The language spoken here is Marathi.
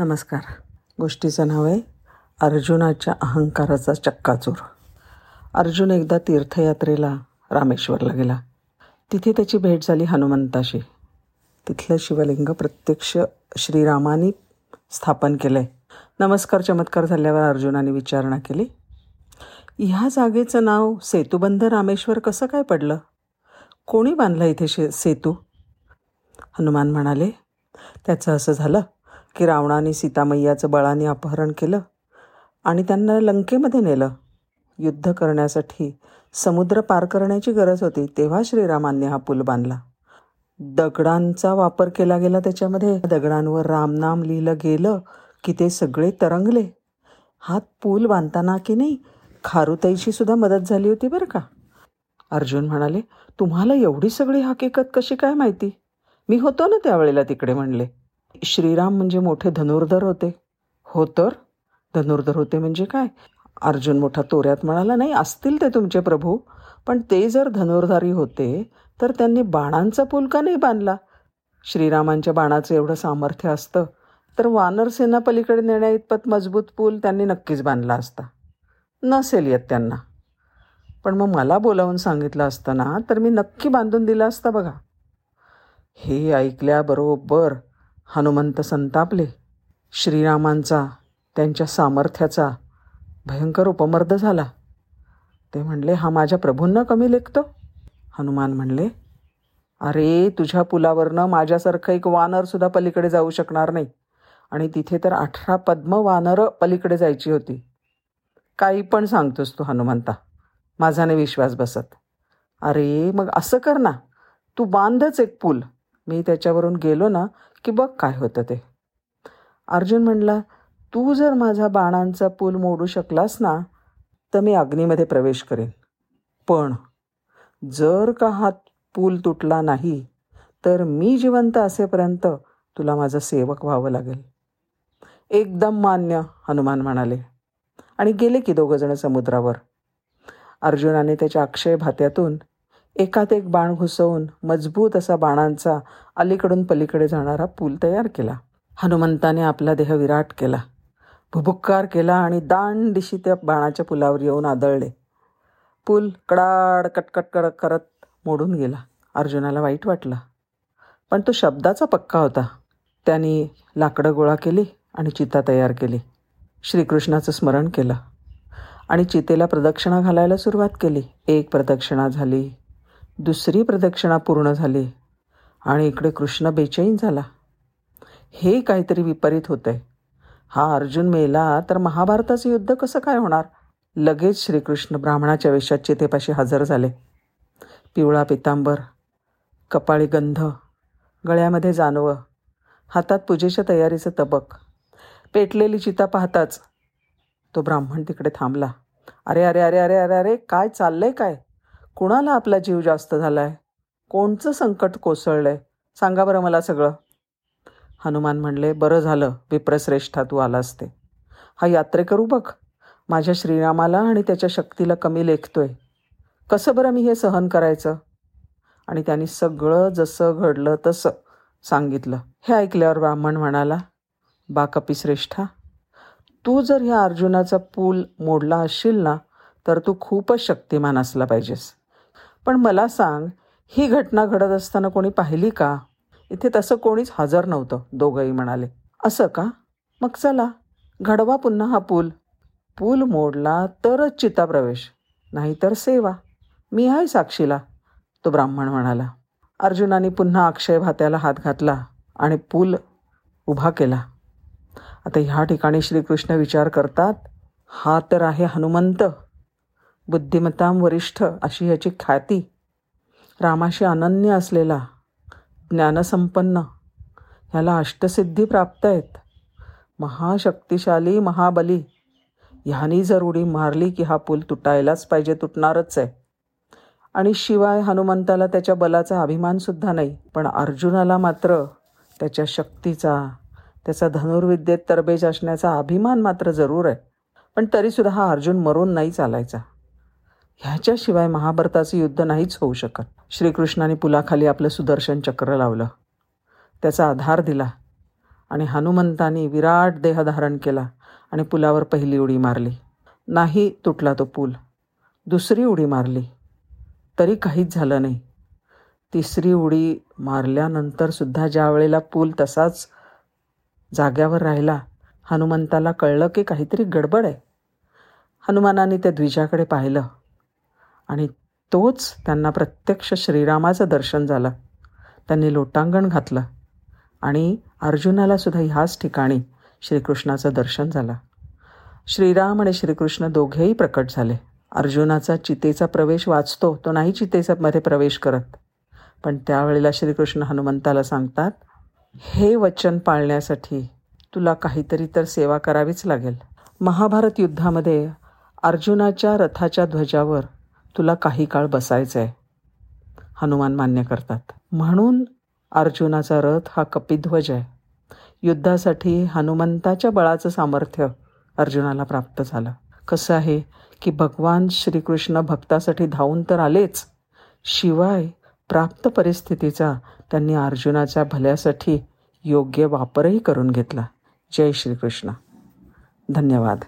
नमस्कार. गोष्टीचं नाव आहे अर्जुनाच्या अहंकाराचा चक्काचूर. अर्जुन एकदा तीर्थयात्रेला रामेश्वरला गेला. तिथे त्याची भेट झाली हनुमंताशी. तिथलं शिवलिंग प्रत्यक्ष श्रीरामाने स्थापन केलं आहे नमस्कार चमत्कार झाल्यावर अर्जुनाने विचारणा केली. ह्या जागेचं नाव सेतुबंध रामेश्वर कसं काय पडलं? कोणी बांधलं इथे शे सेतू? हनुमान म्हणाले त्याचं असं झालं. की रावणाने सीतामय्याचं बळाने अपहरण केलं आणि त्यांना लंकेमध्ये नेलं. युद्ध करण्यासाठी समुद्र पार करण्याची गरज होती तेव्हा श्रीरामांनी हा पूल बांधला. दगडांचा वापर केला गेला त्याच्यामध्ये. दगडांवर रामनाम लिहिलं गेलं की ते सगळे तरंगले. हा पूल बांधताना की नाही खारुताईची सुद्धा मदत झाली होती बरं का? अर्जुन म्हणाले तुम्हाला एवढी सगळी हकीकत कशी काय माहिती? मी होतो ना त्यावेळेला तिकडे म्हणले. श्रीराम म्हणजे मोठे धनुर्धर होते. हो तर? धनुर्धर होते म्हणजे काय? अर्जुन मोठा तोऱ्यात म्हणाला नाही असतील ते तुमचे प्रभू पण ते जर धनुर्धारी होते तर त्यांनी बाणांचा पूल का नाही बांधला? श्रीरामांच्या बाणाचं एवढं सामर्थ्य असतं तर वानरसेना पलीकडे नेण्या इतपत मजबूत पूल त्यांनी नक्कीच बांधला असता. नसेल येत त्यांना. पण मग मला बोलावून सांगितलं असतं ना तर मी नक्की बांधून दिला असता बघा. हे ऐकल्याबरोबर हनुमंत संतापले. श्रीरामांचा त्यांच्या सामर्थ्याचा भयंकर उपमर्द झाला. ते म्हणले हा माझ्या प्रभूंना कमी लेखतो. हनुमान म्हणले अरे तुझ्या पुलावरनं माझ्यासारखं एक वानरसुद्धा पलीकडे जाऊ शकणार नाही. आणि तिथे तर अठरा पद्म वानरं पलीकडे जायची होती. काही पण सांगतोस तू हनुमंता. माझा नाही विश्वास बसत. अरे मग असं कर ना. तू बांधच एक पूल. मी त्याच्यावरून गेलो ना की बघ काय होतं ते. अर्जुन म्हणला तू जर माझा बाणांचा पूल मोडू शकलास ना तर मी अग्नीमध्ये प्रवेश करेन. पण जर का हा पूल तुटला नाही तर मी जिवंत असेपर्यंत तुला माझं सेवक व्हावं लागेल. एकदम मान्य हनुमान म्हणाले. आणि गेले की दोघंजणं समुद्रावर. अर्जुनाने त्याच्या अक्षय भात्यातून एकात एक बाण घुसवून मजबूत असा बाणांचा अलीकडून पलीकडे जाणारा पूल तयार केला. हनुमंताने आपला देह विराट केला. भुभुक्कार केला आणि दांड दिशी त्या बाणाच्या पुलावर येऊन आदळले. पूल कडाड कटकट कडक करत मोडून गेला. अर्जुनाला वाईट वाटलं. पण तो शब्दाचा पक्का होता. त्यांनी लाकडं गोळा केली आणि चिता तयार केली. श्रीकृष्णाचं स्मरण केलं. आणि चितेला प्रदक्षिणा घालायला सुरुवात केली. एक प्रदक्षिणा झाली दुसरी प्रदक्षिणा पूर्ण झाली आणि इकडे कृष्ण बेचैन झाला. हे काहीतरी विपरीत होतंय. हा अर्जुन मेला तर महाभारताचं युद्ध कसं काय होणार? लगेच श्रीकृष्ण ब्राह्मणाच्या वेशात चितेपाशी हजर झाले. पिवळा पितांबर कपाळी गंध गळ्यामध्ये जानवं हातात पूजेच्या तयारीचं तबक पेटलेली चिता पाहताच तो ब्राह्मण तिकडे थांबला. अरे अरे अरे अरे अरे अरे काय चाललंय काय? कुणाला आपला जीव जास्त झाला आहे कोणचं संकट कोसळलं आहे सांगा बरं मला सगळं. हनुमान म्हणले बरं झालं विप्रश्रेष्ठा तू आलास ते. हा यात्रेकरू बघ माझ्या श्रीरामाला आणि त्याच्या शक्तीला कमी लेखतोय. कसं बरं मी हे सहन करायचं? आणि त्यांनी सगळं जसं घडलं तसं सांगितलं. हे ऐकल्यावर ब्राह्मण म्हणाला बा कपिश्रेष्ठा तू जर ह्या अर्जुनाचा पूल मोडला असशील ना तर तू खूपच शक्तिमान असला पाहिजेस. पण मला सांग ही घटना घडत असताना कोणी पाहिली का? इथे तसं कोणीच हजर नव्हतं दोघंही म्हणाले. असं का? मग चला घडवा पुन्हा हा पूल. पूल मोडला तरच चिताप्रवेश नाहीतर सेवा. मी आहे साक्षीला तो ब्राह्मण म्हणाला. अर्जुनाने पुन्हा अक्षय भात्याला हात घातला आणि पूल उभा केला. आता ह्या ठिकाणी श्रीकृष्ण विचार करतात हा तर आहे हनुमंत. बुद्धिमत्ताम वरिष्ठ अशी ह्याची ख्याती. रामाशी अनन्य असलेला ज्ञानसंपन्न ह्याला अष्टसिद्धी प्राप्त आहेत. महाशक्तिशाली महाबली ह्यानी जर उडी मारली की हा पूल तुटायलाच पाहिजे तुटणारच आहे. आणि शिवाय हनुमंताला त्याच्या बलाचा अभिमानसुद्धा नाही पण अर्जुनाला मात्र त्याच्या शक्तीचा त्याचा धनुर्विद्येत तरबेज असण्याचा अभिमान मात्र जरूर आहे. पण तरीसुद्धा हा अर्जुन मरून नाही चालायचा. ह्याच्याशिवाय महाभारताचं युद्ध नाहीच होऊ शकत. श्रीकृष्णाने पुलाखाली आपलं सुदर्शन चक्र लावलं. त्याचा आधार दिला आणि हनुमंतानी विराट देह धारण केला आणि पुलावर पहिली उडी मारली. नाही तुटला तो पूल. दुसरी उडी मारली. तरी काहीच झालं नाही. तिसरी उडी मारल्यानंतरसुद्धा ज्या वेळेला पूल तसाच जाग्यावर राहिला हनुमंताला कळलं की काहीतरी गडबड आहे. हनुमानाने त्या द्विजाकडे पाहिलं. आणि तोच त्यांना प्रत्यक्ष श्रीरामाचं दर्शन झालं. त्यांनी लोटांगण घातलं आणि अर्जुनाला सुद्धा ह्याच ठिकाणी श्रीकृष्णाचं दर्शन झालं. श्रीराम आणि श्रीकृष्ण दोघेही प्रकट झाले. अर्जुनाचा चितेचा प्रवेश वाचतो तो नाही चितेचा मध्ये प्रवेश करत. पण त्यावेळेला श्रीकृष्ण हनुमंताला सांगतात हे वचन पाळण्यासाठी तुला काहीतरी तर सेवा करावीच लागेल. महाभारत युद्धामध्ये अर्जुनाच्या रथाच्या ध्वजावर तुला काही काळ बसायचं आहे हनुमान मान्य करतात. म्हणून अर्जुनाचा रथ हा कपिध्वज आहे. युद्धासाठी हनुमंताच्या बळाचं सामर्थ्य अर्जुनाला प्राप्त झालं. कसं आहे की भगवान श्रीकृष्ण भक्तासाठी धावून तर आलेच शिवाय प्राप्त परिस्थितीचा त्यांनी अर्जुनाच्या भल्यासाठी योग्य वापरही करून घेतला. जय श्रीकृष्ण. धन्यवाद.